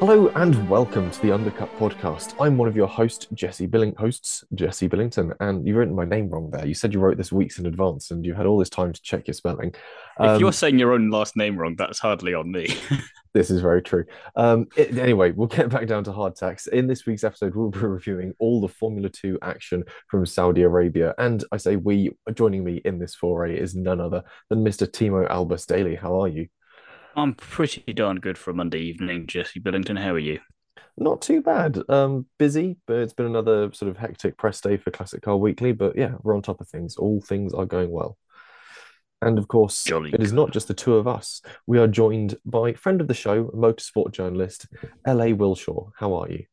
Hello and welcome to the Undercut Podcast. I'm one of your hosts, Jesse Billing hosts, Jesse Billington, and you've written my name wrong there. You said you wrote this weeks in advance, and you had all this time to check your spelling. Um, if you're saying your own last name wrong, that's hardly on me. this is very true. Um, it, anyway, we'll get back down to hard tax. In this week's episode, we'll be reviewing all the Formula Two action from Saudi Arabia, and I say we. Joining me in this foray is none other than Mr. Thiemo Albus Daly. How are you? I'm pretty darn good for a Monday evening, Jesse Billington. How are you? Not too bad. Um, busy, but it's been another sort of hectic press day for Classic Car Weekly. But yeah, we're on top of things. All things are going well. And of course, Jolly it is not just the two of us. We are joined by friend of the show, motorsport journalist, LA Wilshaw. How are you?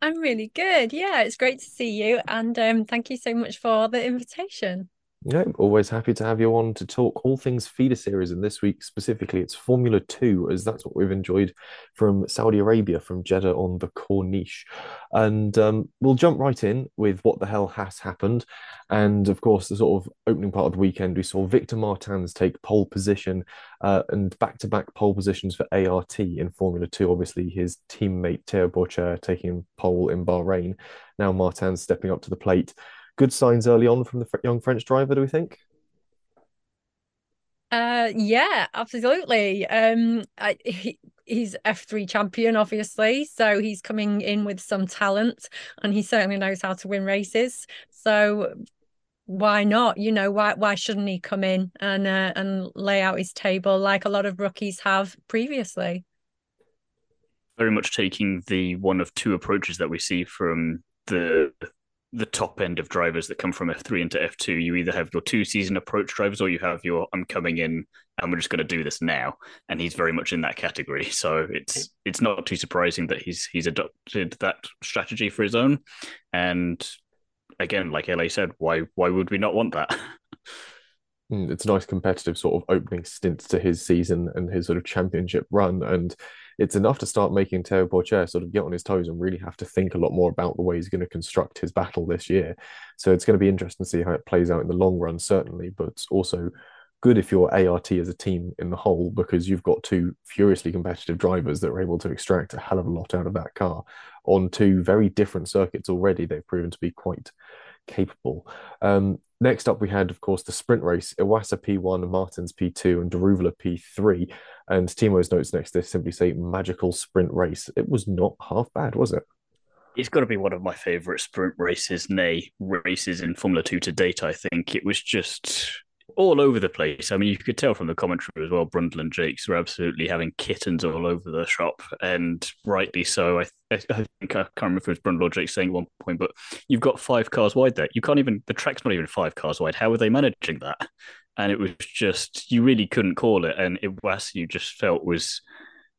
I'm really good. Yeah, it's great to see you. And um, thank you so much for the invitation. Yeah, always happy to have you on to talk all things feeder series. And this week specifically, it's Formula Two, as that's what we've enjoyed from Saudi Arabia, from Jeddah on the Corniche. And um, we'll jump right in with what the hell has happened. And of course, the sort of opening part of the weekend, we saw Victor Martins take pole position uh, and back to back pole positions for ART in Formula Two. Obviously, his teammate Theo Pourchaire taking pole in Bahrain. Now Martins stepping up to the plate good signs early on from the young French driver, do we think? Uh, yeah, absolutely. Um, I, he, he's F3 champion, obviously, so he's coming in with some talent, and he certainly knows how to win races. So why not? You know, why why shouldn't he come in and uh, and lay out his table like a lot of rookies have previously? Very much taking the one of two approaches that we see from the the top end of drivers that come from F3 into F2. You either have your two season approach drivers or you have your I'm coming in and we're just going to do this now. And he's very much in that category. So it's it's not too surprising that he's he's adopted that strategy for his own. And again, like LA said, why why would we not want that? Hmm, it's a nice competitive sort of opening stint to his season and his sort of championship run. And it's enough to start making Theo Pourchaire sort of get on his toes and really have to think a lot more about the way he's going to construct his battle this year. So it's going to be interesting to see how it plays out in the long run, certainly, but also good if you're ART as a team in the whole because you've got two furiously competitive drivers that are able to extract a hell of a lot out of that car on two very different circuits already. They've proven to be quite capable. Um, next up, we had, of course, the sprint race Iwasa P1, Martins P2, and Daruvala P3. And Thiemo's notes next to simply say magical sprint race. It was not half bad, was it? It's got to be one of my favourite sprint races, nay, races in Formula 2 to date, I think. It was just all over the place. I mean, you could tell from the commentary as well. Brundle and Jacques were absolutely having kittens all over the shop, and rightly so. I, I think I can't remember if it was Brundle or Jacques saying at one point, but you've got five cars wide there. You can't even the track's not even five cars wide. How are they managing that? And it was just you really couldn't call it. And it was you just felt was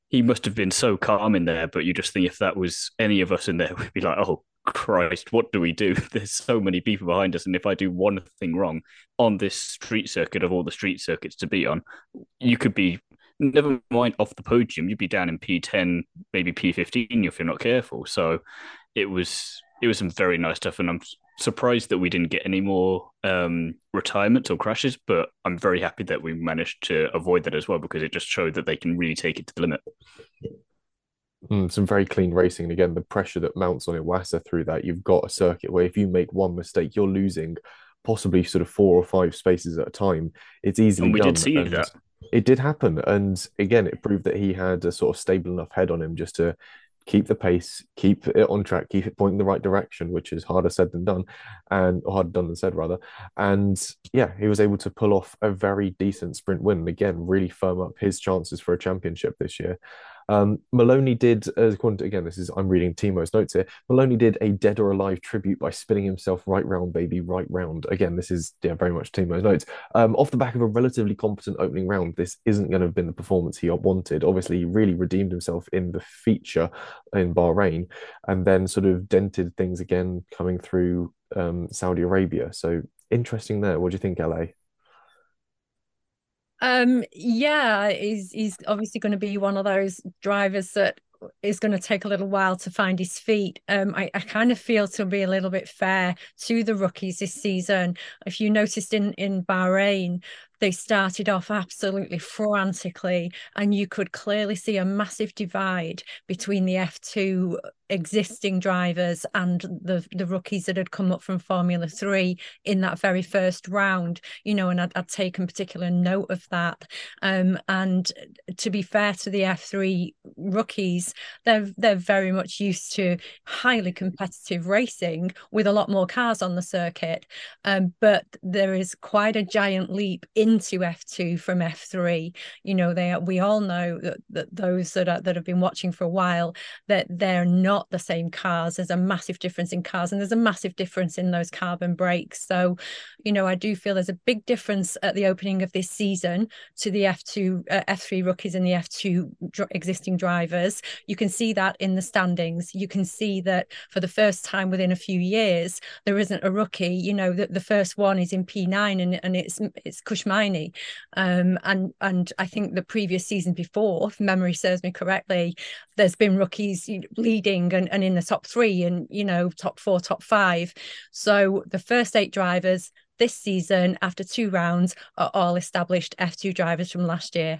he must have been so calm in there, but you just think if that was any of us in there, we'd be like, oh Christ, what do we do? There's so many people behind us, and if I do one thing wrong on this street circuit of all the street circuits to be on, you could be never mind off the podium. You'd be down in P10, maybe P15 if you're not careful. So it was it was some very nice stuff, and I'm surprised that we didn't get any more um, retirements or crashes. But I'm very happy that we managed to avoid that as well because it just showed that they can really take it to the limit. Mm, some very clean racing. And again, the pressure that mounts on Iwasa through that, you've got a circuit where if you make one mistake, you're losing possibly sort of four or five spaces at a time. It's easily and we done. did see that. It did happen. And again, it proved that he had a sort of stable enough head on him just to keep the pace, keep it on track, keep it pointing the right direction, which is harder said than done, and harder done than said rather. And yeah, he was able to pull off a very decent sprint win. And Again, really firm up his chances for a championship this year. Um, Maloney did, uh, according to, again, this is, I'm reading Thiemo's notes here. Maloney did a dead or alive tribute by spinning himself right round, baby, right round. Again, this is yeah, very much Thiemo's notes. Um, off the back of a relatively competent opening round, this isn't going to have been the performance he wanted. Obviously, he really redeemed himself in the feature in Bahrain and then sort of dented things again coming through um, Saudi Arabia. So interesting there. What do you think, LA? Um, yeah, he's he's obviously going to be one of those drivers that is going to take a little while to find his feet. Um, I, I kind of feel to be a little bit fair to the rookies this season. If you noticed in in Bahrain, they started off absolutely frantically, and you could clearly see a massive divide between the F2 existing drivers and the the rookies that had come up from Formula Three in that very first round. You know, and I'd, I'd taken particular note of that. Um, and to be fair to the F3 rookies, they're they're very much used to highly competitive racing with a lot more cars on the circuit. Um, but there is quite a giant leap into F2 from F3. You know, they are, we all know that, that those that are, that have been watching for a while that they're not the same cars. There's a massive difference in cars, and there's a massive difference in those carbon brakes. So, you know, I do feel there's a big difference at the opening of this season to the F2, uh, F3 rookies and the F2 dr- existing drivers. You can see that in the standings. You can see that for the first time within a few years, there isn't a rookie. You know, that the first one is in P9 and, and it's it's Kush Maini. Um, and and I think the previous season before, if memory serves me correctly, there's been rookies leading and, and in the top three and you know top four top five so the first eight drivers this season after two rounds are all established f2 drivers from last year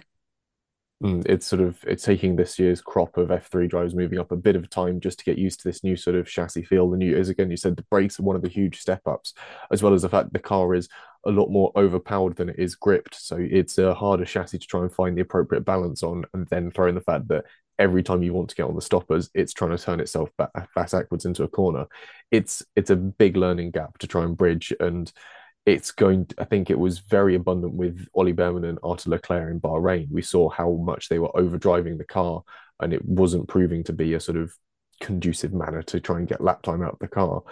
Mm, it's sort of it's taking this year's crop of F3 drivers moving up a bit of time just to get used to this new sort of chassis feel. The new, as again you said, the brakes are one of the huge step ups, as well as the fact the car is a lot more overpowered than it is gripped. So it's a harder chassis to try and find the appropriate balance on, and then throw in the fact that every time you want to get on the stoppers, it's trying to turn itself back backwards into a corner. It's it's a big learning gap to try and bridge, and it's going. To, I think it was very abundant with Ollie Bearman and Arthur Leclerc in Bahrain. We saw how much they were overdriving the car, and it wasn't proving to be a sort of conducive manner to try and get lap time out of the car.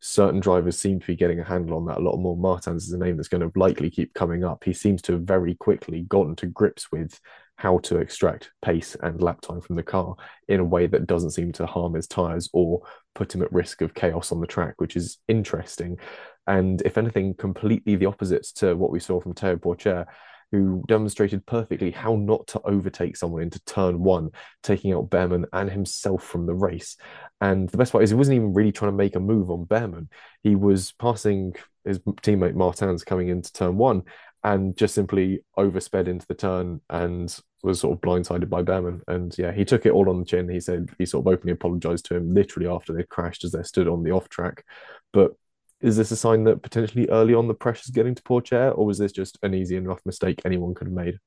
Certain drivers seem to be getting a handle on that a lot more. Martins is a name that's going to likely keep coming up. He seems to have very quickly gotten to grips with how to extract pace and lap time from the car in a way that doesn't seem to harm his tires or put him at risk of chaos on the track, which is interesting. And if anything, completely the opposites to what we saw from Théo Pourchaire, who demonstrated perfectly how not to overtake someone into turn one, taking out Bearman and himself from the race. And the best part is he wasn't even really trying to make a move on Bearman. He was passing his teammate Martins coming into turn one and just simply oversped into the turn and was sort of blindsided by Bearman. And yeah, he took it all on the chin. He said he sort of openly apologized to him literally after they crashed as they stood on the off track. But is this a sign that potentially early on the pressure's getting to Pourchaire, or was this just an easy enough mistake anyone could have made?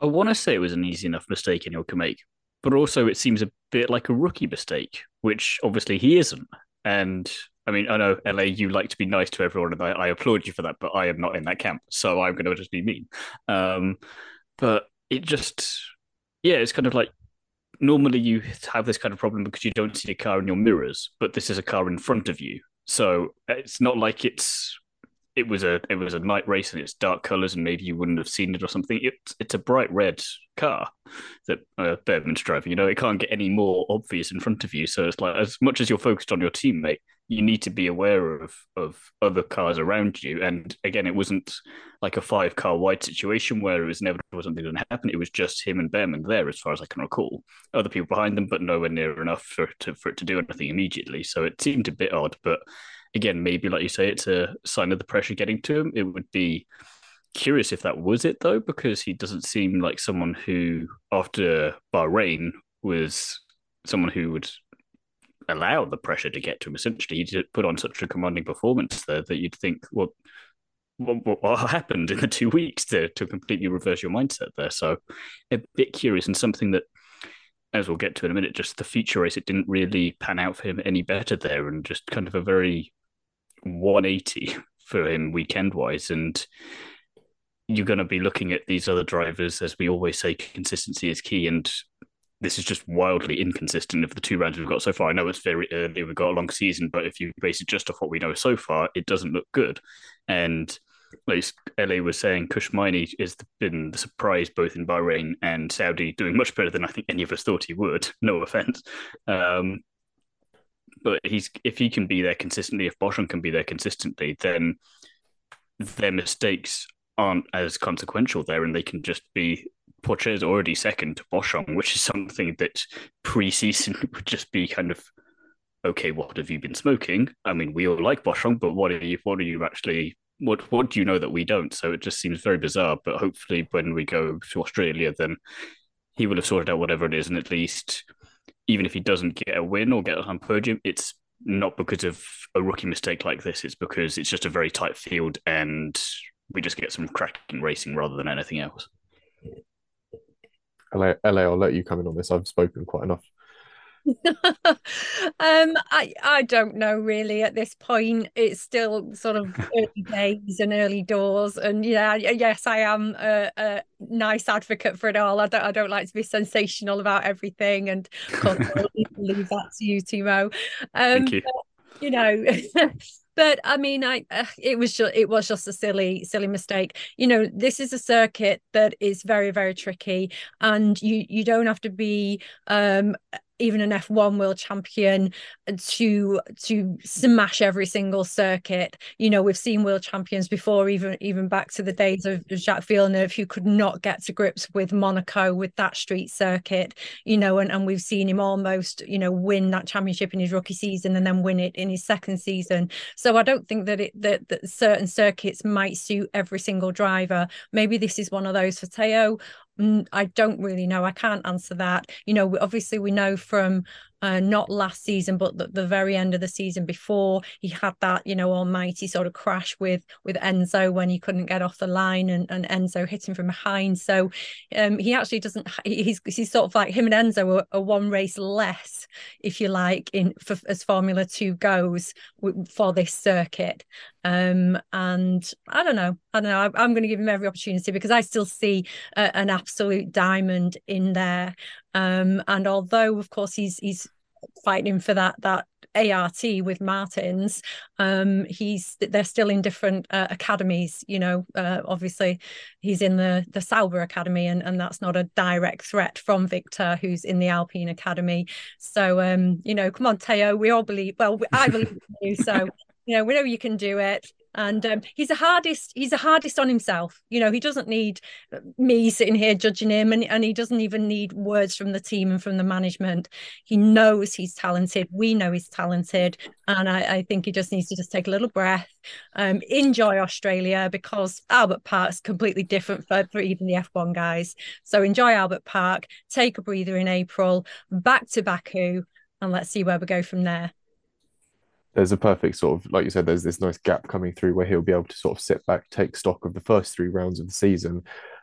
I want to say it was an easy enough mistake anyone could make, but also it seems a bit like a rookie mistake, which obviously he isn't. And I mean, I know LA, you like to be nice to everyone, and I, I applaud you for that, but I am not in that camp, so I'm going to just be mean. Um, but it just, yeah, it's kind of like normally you have this kind of problem because you don't see a car in your mirrors, but this is a car in front of you. So it's not like it's it was a it was a night race and it's dark colors and maybe you wouldn't have seen it or something. It's it's a bright red car that uh, Bearman's driving. You know, it can't get any more obvious in front of you. So it's like as much as you're focused on your teammate, you need to be aware of of other cars around you. And again, it wasn't like a five car wide situation where it was never something going to happen. It was just him and Bearman there, as far as I can recall. Other people behind them, but nowhere near enough for to for it to do anything immediately. So it seemed a bit odd, but again, maybe like you say, it's a sign of the pressure getting to him. It would be curious if that was it though, because he doesn't seem like someone who, after Bahrain, was someone who would allow the pressure to get to him. Essentially, he put on such a commanding performance there that you'd think, well, what, what, happened in the two weeks to to completely reverse your mindset there? So, a bit curious and something that, as we'll get to in a minute, just the feature race, it didn't really pan out for him any better there, and just kind of a very 180 for him weekend wise. And you're going to be looking at these other drivers, as we always say, consistency is key. And this is just wildly inconsistent of the two rounds we've got so far. I know it's very early, we've got a long season, but if you base it just off what we know so far, it doesn't look good. And like LA was saying, Kush Maini has been the surprise both in Bahrain and Saudi, doing much better than I think any of us thought he would. No offense. Um, but he's if he can be there consistently, if Boschung can be there consistently, then their mistakes aren't as consequential there, and they can just be. Pourchaire's already second to Boschung, which is something that pre-season would just be kind of okay. What have you been smoking? I mean, we all like Boschung, but what are you? What are you actually what what do you know that we don't? So it just seems very bizarre. But hopefully, when we go to Australia, then he will have sorted out whatever it is, and at least even if he doesn't get a win or get on podium, it's not because of a rookie mistake like this. It's because it's just a very tight field, and we just get some cracking racing rather than anything else. LA, LA, I'll let you come in on this. I've spoken quite enough. um, I I don't know really at this point. It's still sort of early days and early doors, and yeah, yes, I am a, a, nice advocate for it all. I don't I don't like to be sensational about everything, and of course, I'll leave that to you, Thiemo. Um, Thank you. But, you know. but I mean, I uh, it was just it was just a silly silly mistake. You know, this is a circuit that is very very tricky, and you you don't have to be um even an F1 world champion to to smash every single circuit. You know, we've seen world champions before, even even back to the days of Jacques Villeneuve, who could not get to grips with Monaco with that street circuit. You know, and, and we've seen him almost, you know, win that championship in his rookie season and then win it in his second season. So I don't think that it that, that certain circuits might suit every single driver. Maybe this is one of those for Theo. I don't really know. I can't answer that. You know, obviously we know from uh, not last season, but the, the, very end of the season before, he had that, you know, almighty sort of crash with with Enzo when he couldn't get off the line and, and Enzo hit him from behind. So um, he actually doesn't. He's he's sort of like him and Enzo are, are one race less, if you like, in for, as Formula Two goes for this circuit. Um, and I don't know. I don't know. I, am going to give him every opportunity because I still see a, an absolute diamond in there. Um, and although, of course, he's he's fighting for that that ART with Martins, um, he's they're still in different uh, academies. You know, uh, obviously he's in the the Sauber Academy, and and that's not a direct threat from Victor, who's in the Alpine Academy. So, um, you know, come on, Theo, we all believe. Well, I believe in you. So, you know, we know you can do it and um, he's the hardest he's the hardest on himself. You know he doesn't need me sitting here judging him and, and he doesn't even need words from the team and from the management. He knows he's talented. We know he's talented. And i, I think he just needs to just take a little breath um, enjoy australia because albert park's completely different for, for even the f1 guys. So enjoy albert park take a breather in april back to baku and let's see where we go from there there's a perfect sort of like you said there's this nice gap coming through where he'll be able to sort of sit back take stock of the first three rounds of the season.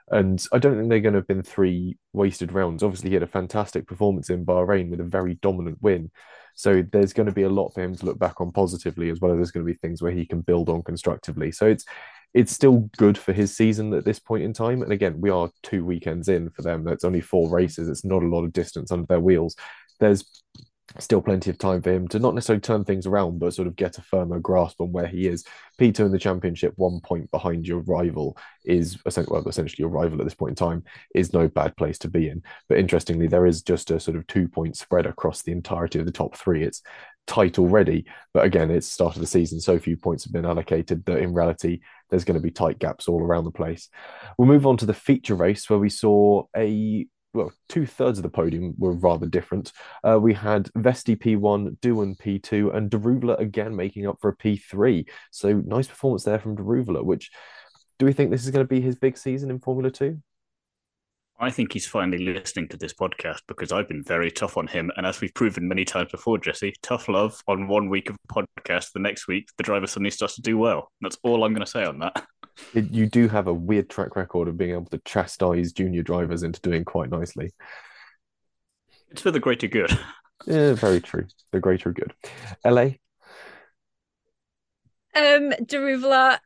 And i don't think they're going to have been three wasted rounds. Obviously he had a fantastic performance in bahrain with a very dominant win. So there's going to be a lot for him to look back on positively as well as there's going to be things where he can build on constructively. So it's it's still good for his season at this point in time. And again we are two weekends in for them. That's only four races. It's not a lot of distance under their wheels. There's still plenty of time for him to not necessarily turn things around, but sort of get a firmer grasp on where he is. P2 in the championship, one point behind your rival, is essentially, well, essentially your rival at this point in time, is no bad place to be in. But interestingly, there is just a sort of two point spread across the entirety of the top three. It's tight already, but again, it's start of the season, so few points have been allocated that in reality, there's going to be tight gaps all around the place. We'll move on to the feature race where we saw a well, two thirds of the podium were rather different. Uh, we had Vesti P1, Doohan P2, and Daruvala again making up for a P3. So nice performance there from Daruvala, which do we think this is going to be his big season in Formula 2? I think he's finally listening to this podcast because I've been very tough on him. And as we've proven many times before, Jesse, tough love on one week of podcast. The next week, the driver suddenly starts to do well. That's all I'm going to say on that. You do have a weird track record of being able to chastise junior drivers into doing quite nicely. It's for the greater good. Yeah, very true. The greater good. LA. Um, Daruvala,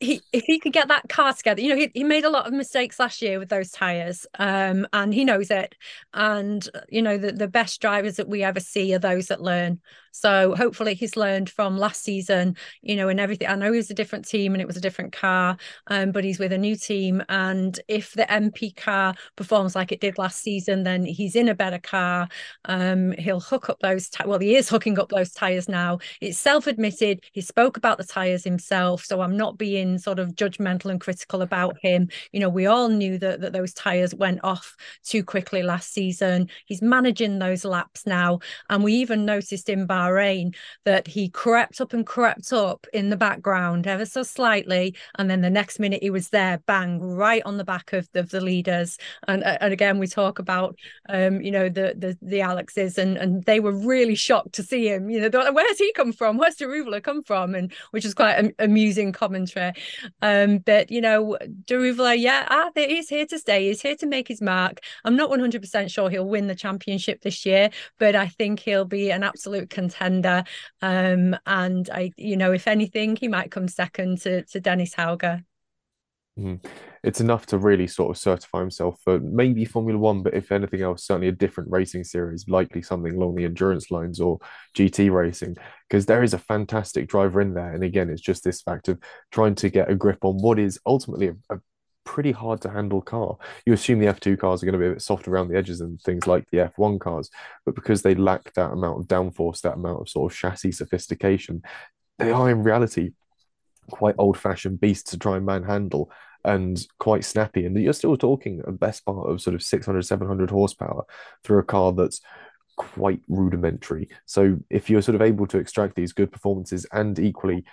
if he could get that car together, you know, he, he made a lot of mistakes last year with those tires, um, and he knows it. And you know, the, the best drivers that we ever see are those that learn. So hopefully he's learned from last season, you know, and everything. I know he was a different team and it was a different car, um, but he's with a new team. And if the MP car performs like it did last season, then he's in a better car. Um, he'll hook up those. T- well, he is hooking up those tires now. It's self-admitted. He spoke about the tires himself, so I'm not being sort of judgmental and critical about him. You know, we all knew that, that those tyres went off too quickly last season. He's managing those laps now. And we even noticed in Bahrain that he crept up and crept up in the background ever so slightly, and then the next minute he was there, bang, right on the back of, of the leaders. And and again, we talk about um, you know, the the the Alexes, and and they were really shocked to see him. You know, like, where's he come from? Where's Daruvala come from? And which is quite an amusing commentary. Um, but you know, Daruvala, yeah, ah, he's here to stay. He's here to make his mark. I'm not 100% sure he'll win the championship this year, but I think he'll be an absolute contender. Um, and I, you know, if anything, he might come second to to Dennis Hauger. Mm-hmm. It's enough to really sort of certify himself for maybe Formula One, but if anything else, certainly a different racing series, likely something along the endurance lines or GT racing, because there is a fantastic driver in there. And again, it's just this fact of trying to get a grip on what is ultimately a, a pretty hard to handle car. You assume the F2 cars are going to be a bit soft around the edges and things like the F1 cars, but because they lack that amount of downforce, that amount of sort of chassis sophistication, they are in reality quite old fashioned beasts to try and manhandle and quite snappy. And you're still talking a best part of sort of 600, 700 horsepower through a car that's quite rudimentary. So if you're sort of able to extract these good performances and equally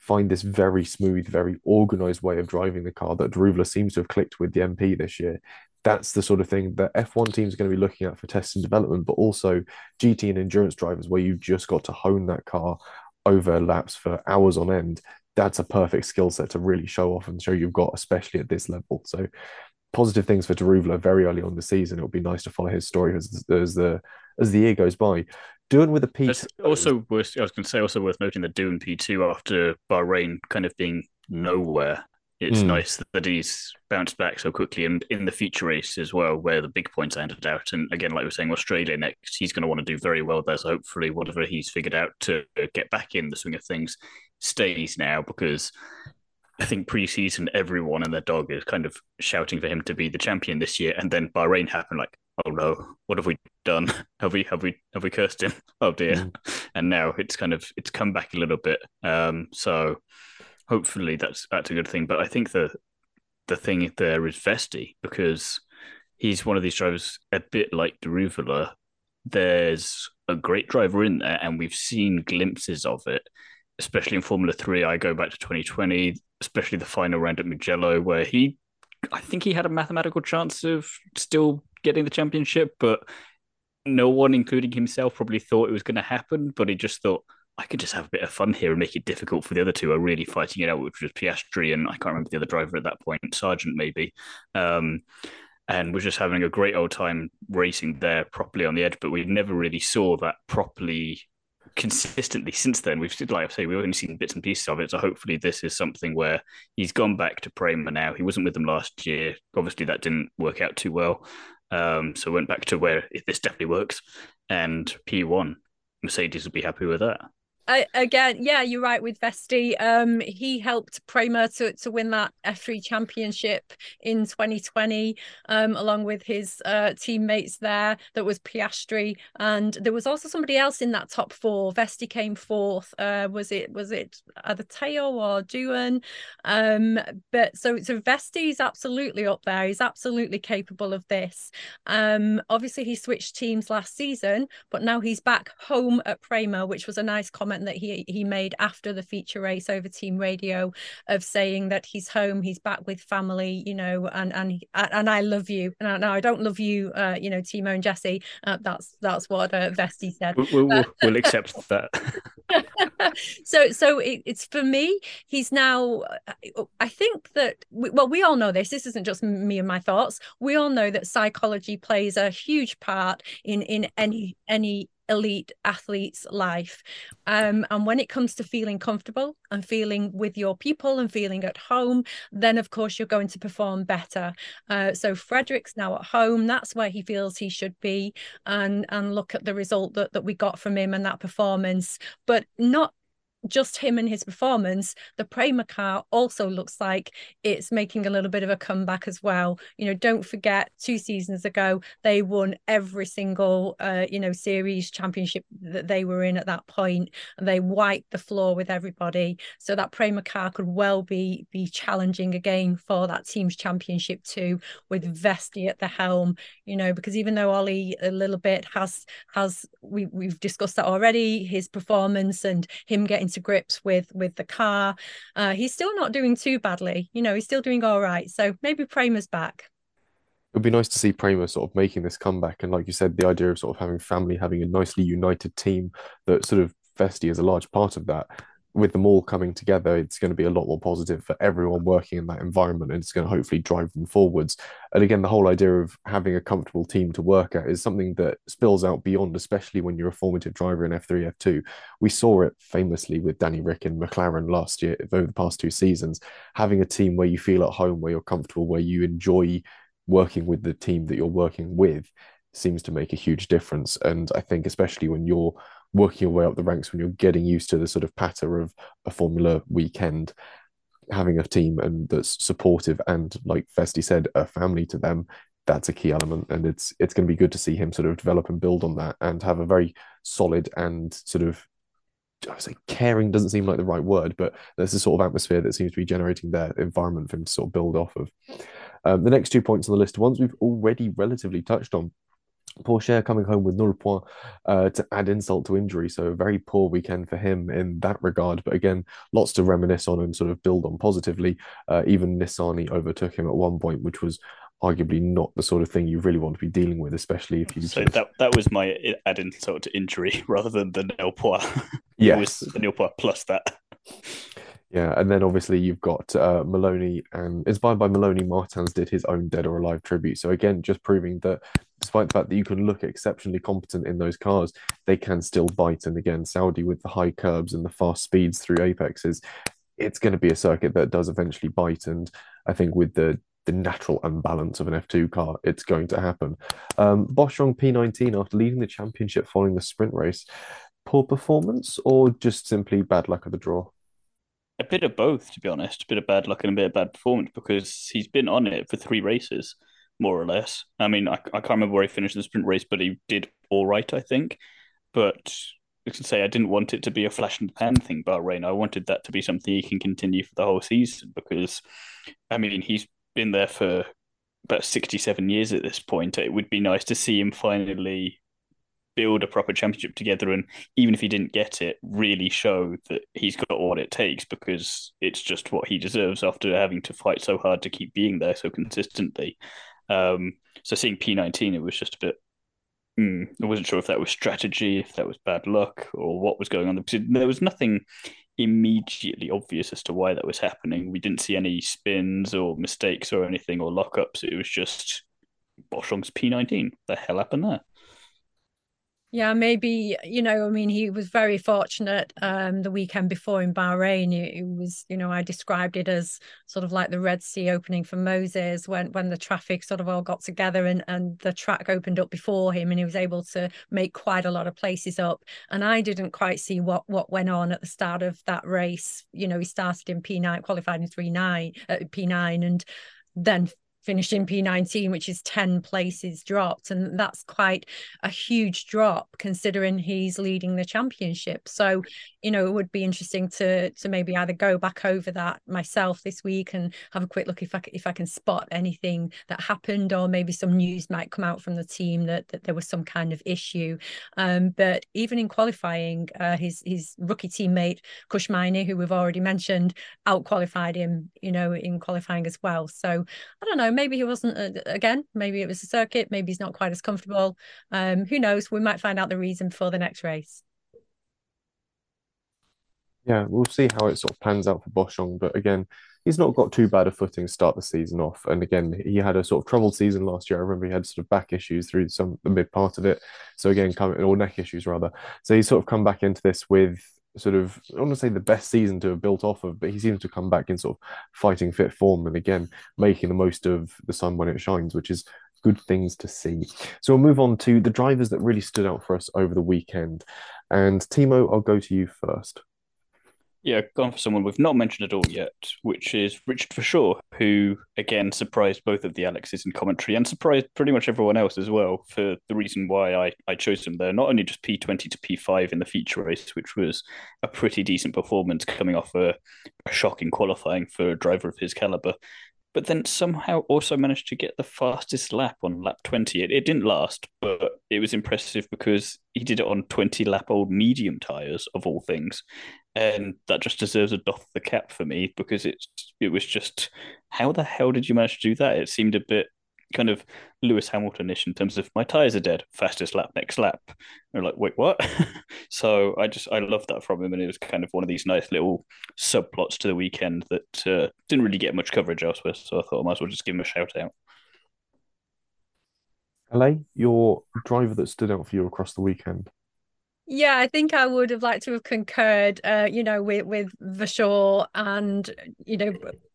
find this very smooth, very organized way of driving the car that Daruvala seems to have clicked with the MP this year. That's the sort of thing that F1 teams are going to be looking at for test and development, but also GT and endurance drivers where you've just got to hone that car over laps for hours on end that's a perfect skill set to really show off and show you've got, especially at this level. So positive things for Daruvala very early on the season. It'll be nice to follow his story as, as the as the year goes by. Doing with a P. also worth. I was going to say also worth noting that Doohan P two after Bahrain kind of being nowhere. It's mm. nice that he's bounced back so quickly, and in the future race as well, where the big points are ended out. And again, like we are saying, Australia next, he's going to want to do very well there. So hopefully, whatever he's figured out to get back in the swing of things, stays now because I think preseason everyone and their dog is kind of shouting for him to be the champion this year, and then Bahrain happened. Like, oh no, what have we done? Have we have we have we cursed him? Oh dear! Mm. And now it's kind of it's come back a little bit. Um, so hopefully that's that's a good thing. But I think the the thing there is Vesti because he's one of these drivers a bit like Daruvala. There's a great driver in there, and we've seen glimpses of it especially in Formula Three. I go back to 2020, especially the final round at Mugello, where he, I think he had a mathematical chance of still getting the championship, but no one, including himself, probably thought it was going to happen. But he just thought, I could just have a bit of fun here and make it difficult for the other two are really fighting it out, which was Piastri and I can't remember the other driver at that point, Sargeant maybe. Um, and we're just having a great old time racing there properly on the edge, but we never really saw that properly consistently since then. We've like I say, we've only seen bits and pieces of it. So hopefully, this is something where he's gone back to Prema now. He wasn't with them last year. Obviously, that didn't work out too well. Um, so went back to where this definitely works, and P1 Mercedes would be happy with that. Again, yeah, you're right with Vesti. Um, he helped Prema to, to win that F3 championship in 2020, um, along with his uh, teammates there. That was Piastri, and there was also somebody else in that top four. Vesti came fourth. Uh, was it was it either Theo or Doohan? Um, but so so Vesti's absolutely up there. He's absolutely capable of this. Um, obviously he switched teams last season, but now he's back home at Prema, which was a nice comment that he he made after the feature race over team radio of saying that he's home he's back with family you know and and and i love you. And now i don't love you uh you know thiemo and jesse. Uh, that's that's what uh, vesti said. We'll, we'll, we'll accept that. So so it, it's for me he's now i think that we, well we all know this this isn't just me and my thoughts. We all know that psychology plays a huge part in in any any elite athlete's life. Um, and when it comes to feeling comfortable and feeling with your people and feeling at home, then of course you're going to perform better. Uh, so Frederick's now at home. That's where he feels he should be. And and look at the result that, that we got from him and that performance. But not just him and his performance, the Prema car also looks like it's making a little bit of a comeback as well. You know, don't forget two seasons ago they won every single uh, you know series championship that they were in at that point, and they wiped the floor with everybody. So that Prema car could well be be challenging again for that team's championship too, with Vesti at the helm. You know, because even though Ollie a little bit has has we we've discussed that already, his performance and him getting to grips with with the car. Uh, he's still not doing too badly. You know, he's still doing all right. So maybe Prema's back. It would be nice to see Prema sort of making this comeback, and like you said, the idea of sort of having family, having a nicely united team that sort of Vesti is a large part of that with them all coming together, it's going to be a lot more positive for everyone working in that environment, and it's going to hopefully drive them forwards. And again, the whole idea of having a comfortable team to work at is something that spills out beyond, especially when you're a formative driver in F3, F2. We saw it famously with Danny Ric and McLaren last year, over the past two seasons. Having a team where you feel at home, where you're comfortable, where you enjoy working with the team that you're working with seems to make a huge difference. And I think, especially when you're working your way up the ranks when you're getting used to the sort of patter of a Formula weekend, having a team and that's supportive and, like Vesti said, a family to them. That's a key element, and it's it's going to be good to see him sort of develop and build on that, and have a very solid and sort of I would say caring doesn't seem like the right word, but there's a sort of atmosphere that seems to be generating their environment for him to sort of build off of. Um, the next two points on the list ones we've already relatively touched on. Pourchaire coming home with null point uh, to add insult to injury. So a very poor weekend for him in that regard. But again, lots to reminisce on and sort of build on positively. Uh, even Nissany overtook him at one point, which was arguably not the sort of thing you really want to be dealing with, especially if you. So that that was my add insult to injury rather than the nil point. Was the nil point plus that. Yeah, and then obviously you've got uh, Maloney and inspired by Maloney, Martins did his own Dead or Alive tribute. So again, just proving that despite the fact that you can look exceptionally competent in those cars, they can still bite. And again, Saudi with the high curbs and the fast speeds through apexes, it's going to be a circuit that does eventually bite. And I think with the the natural unbalance of an F2 car, it's going to happen. Um, Boschung P19, after leading the championship following the sprint race, poor performance or just simply bad luck of the draw? a bit of both, to be honest. A bit of bad luck and a bit of bad performance because he's been on it for three races, more or less. I mean, I, I can't remember where he finished the sprint race, but he did all right, I think. But I can say I didn't want it to be a flash in the pan thing, Bahrain. I wanted that to be something he can continue for the whole season because, I mean, he's been there for about 67 years at this point. It would be nice to see him finally build a proper championship together and even if he didn't get it really show that he's got what it takes because it's just what he deserves after having to fight so hard to keep being there so consistently um, so seeing p19 it was just a bit mm, i wasn't sure if that was strategy if that was bad luck or what was going on there was nothing immediately obvious as to why that was happening we didn't see any spins or mistakes or anything or lockups it was just Boschung's P19. The hell happened there? Yeah, maybe, you know, I mean, he was very fortunate um, the weekend before in Bahrain. It, was, you know, I described it as sort of like the Red Sea opening for Moses when when the traffic sort of all got together and, and the track opened up before him and he was able to make quite a lot of places up. And I didn't quite see what what went on at the start of that race. You know, he started in P9, qualified in 3-9, uh, P9 and then finished in P19, which is 10 places dropped. And that's quite a huge drop considering he's leading the championship. So, you know, it would be interesting to to maybe either go back over that myself this week and have a quick look if I, if I can spot anything that happened, or maybe some news might come out from the team that, that there was some kind of issue. Um, but even in qualifying, uh, his, his rookie teammate, Kush Maini, who we've already mentioned, out qualified him, you know, in qualifying as well. So I don't know maybe he wasn't uh, again. Maybe it was a circuit. Maybe he's not quite as comfortable. Um, who knows? We might find out the reason for the next race. Yeah, we'll see how it sort of pans out for Boschung. But again, he's not got too bad a footing to start the season off. And again, he had a sort of troubled season last year. I remember he had sort of back issues through some the mid part of it. So again, coming or neck issues rather. So he's sort of come back into this with sort of I want to say the best season to have built off of, but he seems to come back in sort of fighting fit form and again making the most of the sun when it shines, which is good things to see. So we'll move on to the drivers that really stood out for us over the weekend. And Thiemo, I'll go to you first. Yeah, gone for someone we've not mentioned at all yet, which is Richard Verschoor, who again surprised both of the Alexes in commentary and surprised pretty much everyone else as well for the reason why I, I chose him there. Not only just P20 to P5 in the feature race, which was a pretty decent performance coming off a, a shocking qualifying for a driver of his caliber, but then somehow also managed to get the fastest lap on lap 20. It, it didn't last, but it was impressive because he did it on 20 lap old medium tyres, of all things. And that just deserves a doff the cap for me because it's it was just how the hell did you manage to do that? It seemed a bit kind of Lewis Hamilton-ish in terms of my tires are dead, fastest lap next lap. And like, wait, what? so I just I love that from him, and it was kind of one of these nice little subplots to the weekend that uh, didn't really get much coverage elsewhere. So I thought I might as well just give him a shout out. LA, your driver that stood out for you across the weekend. Yeah, I think I would have liked to have concurred, uh, you know, with with Verschoor and you know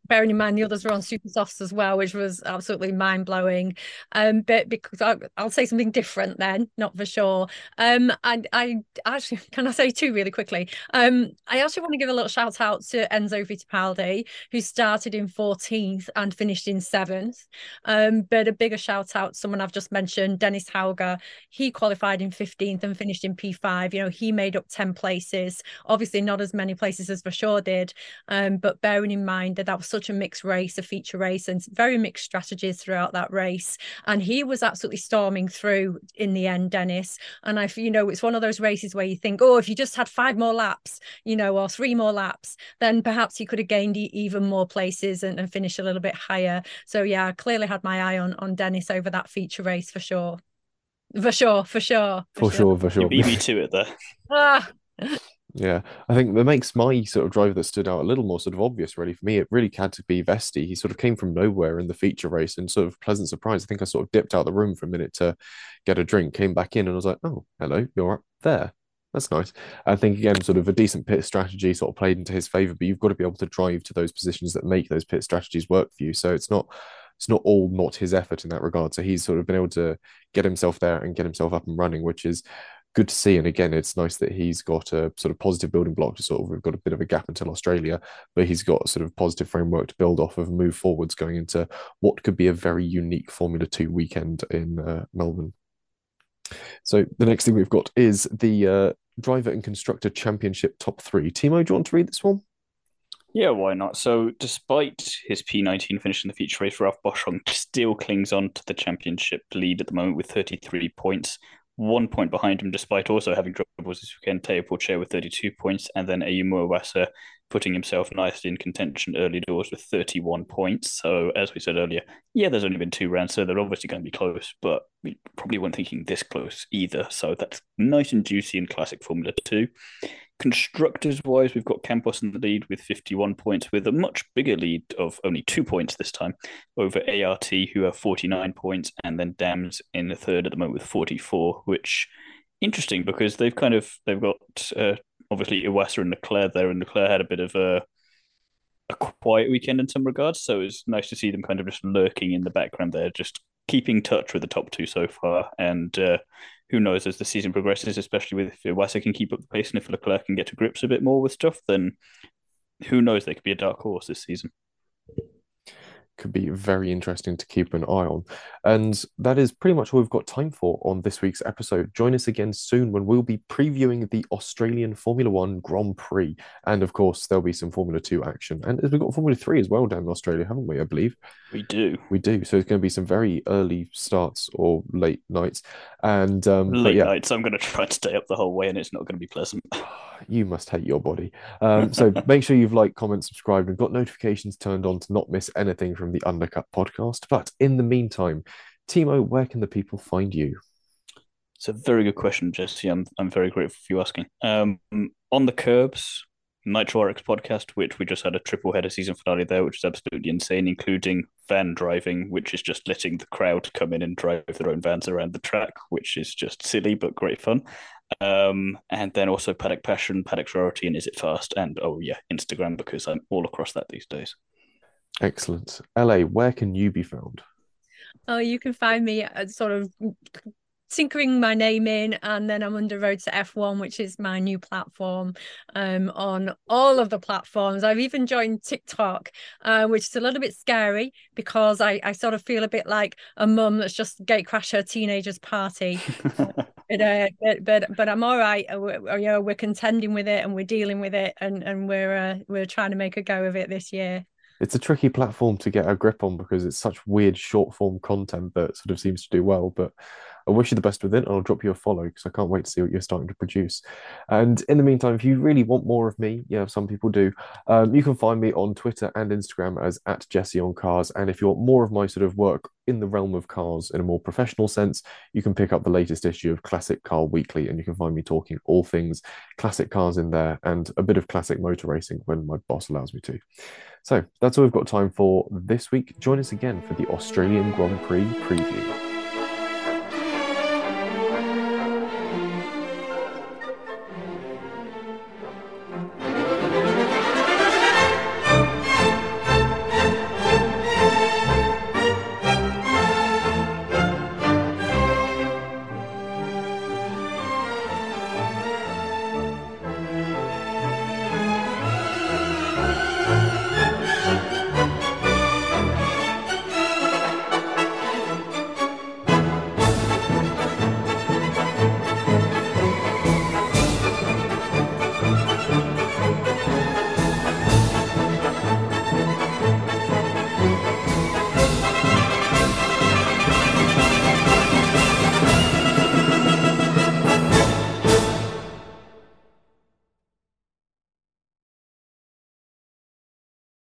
bearing in mind the others were on super softs as well, which was absolutely mind blowing. Um, but because I, will say something different then, not for sure. Um, and I actually can I say two really quickly. Um, I actually want to give a little shout out to Enzo Fittipaldi, who started in 14th and finished in seventh. Um, but a bigger shout out, someone I've just mentioned, Dennis Hauger. He qualified in 15th and finished in P5. You know, he made up 10 places. Obviously, not as many places as for sure did. Um, but bearing in mind that that was such a mixed race, a feature race, and very mixed strategies throughout that race. And he was absolutely storming through in the end, Dennis. And I, you know, it's one of those races where you think, oh, if you just had five more laps, you know, or three more laps, then perhaps he could have gained even more places and, and finished a little bit higher. So yeah, I clearly had my eye on on Dennis over that feature race for sure. For sure, for sure. For, for sure. sure, for sure. You beat me to it there. ah. Yeah, I think that makes my sort of driver that stood out a little more sort of obvious, really. For me, it really had to be Vesti. He sort of came from nowhere in the feature race and sort of pleasant surprise. I think I sort of dipped out of the room for a minute to get a drink, came back in, and I was like, oh, hello, you're up there. That's nice. I think, again, sort of a decent pit strategy sort of played into his favor, but you've got to be able to drive to those positions that make those pit strategies work for you. So it's not it's not all not his effort in that regard. So he's sort of been able to get himself there and get himself up and running, which is good to see. And again, it's nice that he's got a sort of positive building block to sort of, we've got a bit of a gap until Australia, but he's got a sort of positive framework to build off of move forwards going into what could be a very unique Formula Two weekend in uh, Melbourne. So the next thing we've got is the uh, driver and constructor championship top three. Thiemo, do you want to read this one? Yeah, why not? So, despite his P19 finish in the feature race, Ralph Boschung still clings on to the championship lead at the moment with 33 points, one point behind him, despite also having troubles this weekend. Theo Pourchaire with 32 points, and then Ayumu Iwasa putting himself nicely in contention early doors with 31 points. So, as we said earlier, yeah, there's only been two rounds, so they're obviously going to be close, but we probably weren't thinking this close either. So, that's nice and juicy in classic Formula 2. Constructors wise, we've got Campos in the lead with 51 points, with a much bigger lead of only two points this time over ART, who have 49 points, and then Dams in the third at the moment with 44, which interesting because they've kind of they've got uh, obviously Iwasa and Leclerc there, and Leclerc had a bit of a a quiet weekend in some regards. So it's nice to see them kind of just lurking in the background there, just keeping touch with the top two so far, and uh, who knows as the season progresses, especially with if Iwasa can keep up the pace and if Leclerc can get to grips a bit more with stuff, then who knows? They could be a dark horse this season could be very interesting to keep an eye on. And that is pretty much all we've got time for on this week's episode. Join us again soon when we'll be previewing the Australian Formula One Grand Prix. And of course, there'll be some Formula Two action. And we've got Formula Three as well down in Australia, haven't we? I believe. We do. We do. So it's going to be some very early starts or late nights. And um, late yeah. nights, I'm going to try to stay up the whole way and it's not going to be pleasant. you must hate your body. Um, so make sure you've liked, comment, subscribed, and got notifications turned on to not miss anything from the Undercut podcast. But in the meantime, Thiemo, where can the people find you? It's a very good question, Jesse. I'm I'm very grateful for you asking. Um, on the Kerbs, Nitro RX podcast, which we just had a triple header season finale there, which is absolutely insane, including van driving, which is just letting the crowd come in and drive their own vans around the track, which is just silly but great fun. Um, and then also Paddock Passion, Paddock Sorority, and Is It Fast? And oh, yeah, Instagram, because I'm all across that these days. Excellent. LA, where can you be found? Oh, you can find me at sort of tinkering my name in and then I'm under Road to F1 which is my new platform um, on all of the platforms I've even joined TikTok uh, which is a little bit scary because I, I sort of feel a bit like a mum that's just gate crash her teenager's party but, uh, but, but but I'm all right uh, we're, you know we're contending with it and we're dealing with it and and we're uh, we're trying to make a go of it this year it's a tricky platform to get a grip on because it's such weird short form content that sort of seems to do well. But I wish you the best with it, and I'll drop you a follow because I can't wait to see what you're starting to produce. And in the meantime, if you really want more of me, yeah, some people do, um, you can find me on Twitter and Instagram as at Jesse on Cars. And if you want more of my sort of work in the realm of cars in a more professional sense, you can pick up the latest issue of Classic Car Weekly, and you can find me talking all things classic cars in there and a bit of classic motor racing when my boss allows me to. So that's all we've got time for this week. Join us again for the Australian Grand Prix preview.